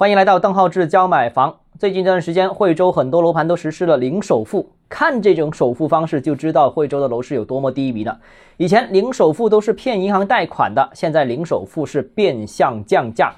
欢迎来到邓浩志教买房。最近这段时间，惠州很多楼盘都实施了零首付，看这种首付方式就知道惠州的楼市有多么低迷了。以前零首付都是骗银行贷款的，现在零首付是变相降价。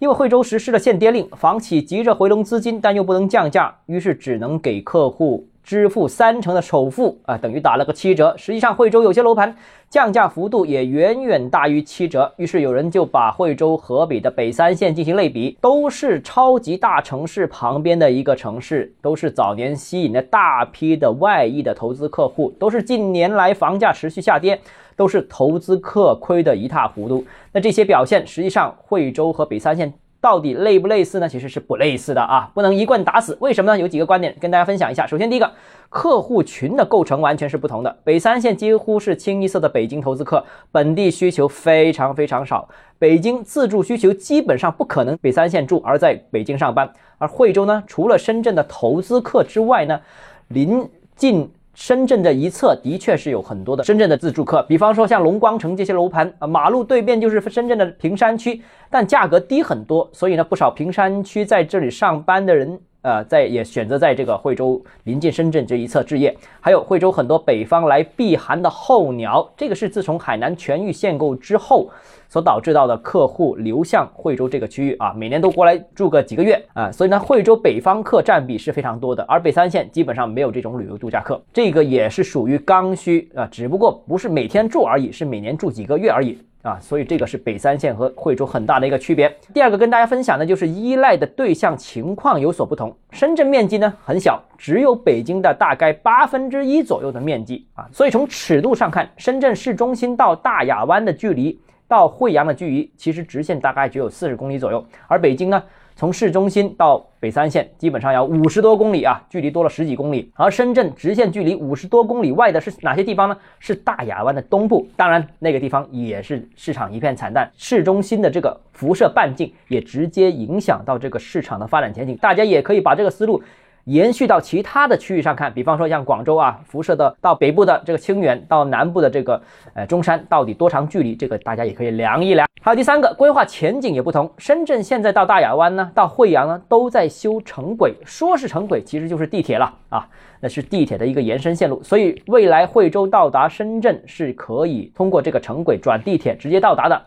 因为惠州实施了限跌令，房企急着回笼资金，但又不能降价，于是只能给客户。支付三成的首付啊，等于打了个七折。实际上，惠州有些楼盘降价幅度也远远大于七折。于是有人就把惠州、河北的北三线进行类比，都是超级大城市旁边的一个城市，都是早年吸引了大批的外溢的投资客户，都是近年来房价持续下跌，都是投资客亏得一塌糊涂。那这些表现，实际上惠州和北三线。到底类不类似呢？其实是不类似的啊，不能一棍打死。为什么呢？有几个观点跟大家分享一下。首先，第一个，客户群的构成完全是不同的。北三线几乎是清一色的北京投资客，本地需求非常非常少，北京自住需求基本上不可能北三线住而在北京上班。而惠州呢，除了深圳的投资客之外呢，临近。深圳的一侧的确是有很多的深圳的自住客，比方说像龙光城这些楼盘啊，马路对面就是深圳的坪山区，但价格低很多，所以呢，不少坪山区在这里上班的人。呃，在也选择在这个惠州临近深圳这一侧置业，还有惠州很多北方来避寒的候鸟，这个是自从海南全域限购之后所导致到的客户流向惠州这个区域啊，每年都过来住个几个月啊，所以呢，惠州北方客占比是非常多的，而北三线基本上没有这种旅游度假客，这个也是属于刚需啊，只不过不是每天住而已，是每年住几个月而已。啊，所以这个是北三线和惠州很大的一个区别。第二个跟大家分享的就是依赖的对象情况有所不同。深圳面积呢很小，只有北京的大概八分之一左右的面积啊，所以从尺度上看，深圳市中心到大亚湾的距离，到惠阳的距离，其实直线大概只有四十公里左右，而北京呢？从市中心到北三线，基本上要五十多公里啊，距离多了十几公里。而深圳直线距离五十多公里外的是哪些地方呢？是大亚湾的东部，当然那个地方也是市场一片惨淡。市中心的这个辐射半径也直接影响到这个市场的发展前景。大家也可以把这个思路。延续到其他的区域上看，比方说像广州啊，辐射的到北部的这个清远，到南部的这个呃中山，到底多长距离？这个大家也可以量一量。还有第三个，规划前景也不同。深圳现在到大亚湾呢，到惠阳呢，都在修城轨，说是城轨，其实就是地铁了啊，那是地铁的一个延伸线路。所以未来惠州到达深圳是可以通过这个城轨转地铁直接到达的。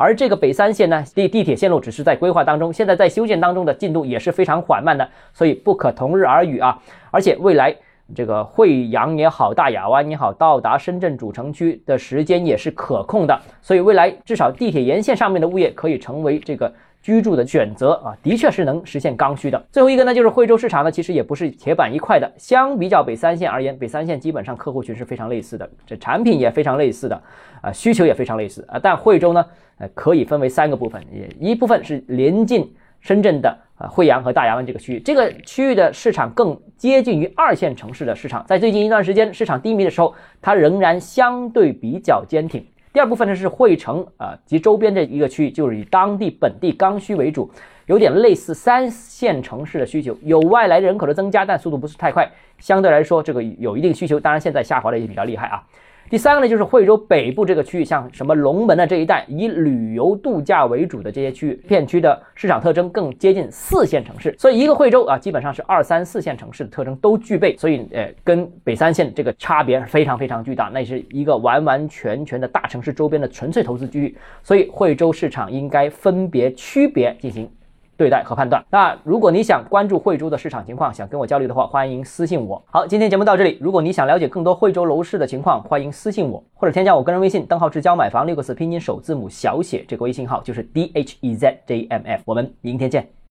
而这个北三线呢，地地铁线路只是在规划当中，现在在修建当中的进度也是非常缓慢的，所以不可同日而语啊。而且未来这个惠阳也好，大亚湾也好，到达深圳主城区的时间也是可控的，所以未来至少地铁沿线上面的物业可以成为这个。居住的选择啊，的确是能实现刚需的。最后一个呢，就是惠州市场呢，其实也不是铁板一块的。相比较北三线而言，北三线基本上客户群是非常类似的，这产品也非常类似的，啊，需求也非常类似啊。但惠州呢，呃，可以分为三个部分，也一部分是临近深圳的啊，惠阳和大亚湾这个区域，这个区域的市场更接近于二线城市的市场，在最近一段时间市场低迷的时候，它仍然相对比较坚挺。第二部分呢是惠城啊及周边的一个区域，就是以当地本地刚需为主，有点类似三线城市的需求，有外来人口的增加，但速度不是太快，相对来说这个有一定需求，当然现在下滑的也比较厉害啊。第三个呢，就是惠州北部这个区域，像什么龙门的这一带，以旅游度假为主的这些区域，片区的市场特征更接近四线城市。所以一个惠州啊，基本上是二三四线城市的特征都具备。所以呃，跟北三线这个差别非常非常巨大，那是一个完完全全的大城市周边的纯粹投资区域。所以惠州市场应该分别区别进行。对待和判断。那如果你想关注惠州的市场情况，想跟我交流的话，欢迎私信我。好，今天节目到这里。如果你想了解更多惠州楼市的情况，欢迎私信我，或者添加我个人微信邓浩志教买房六个字拼音首字母小写，这个微信号就是 d h e z j m f。我们明天见。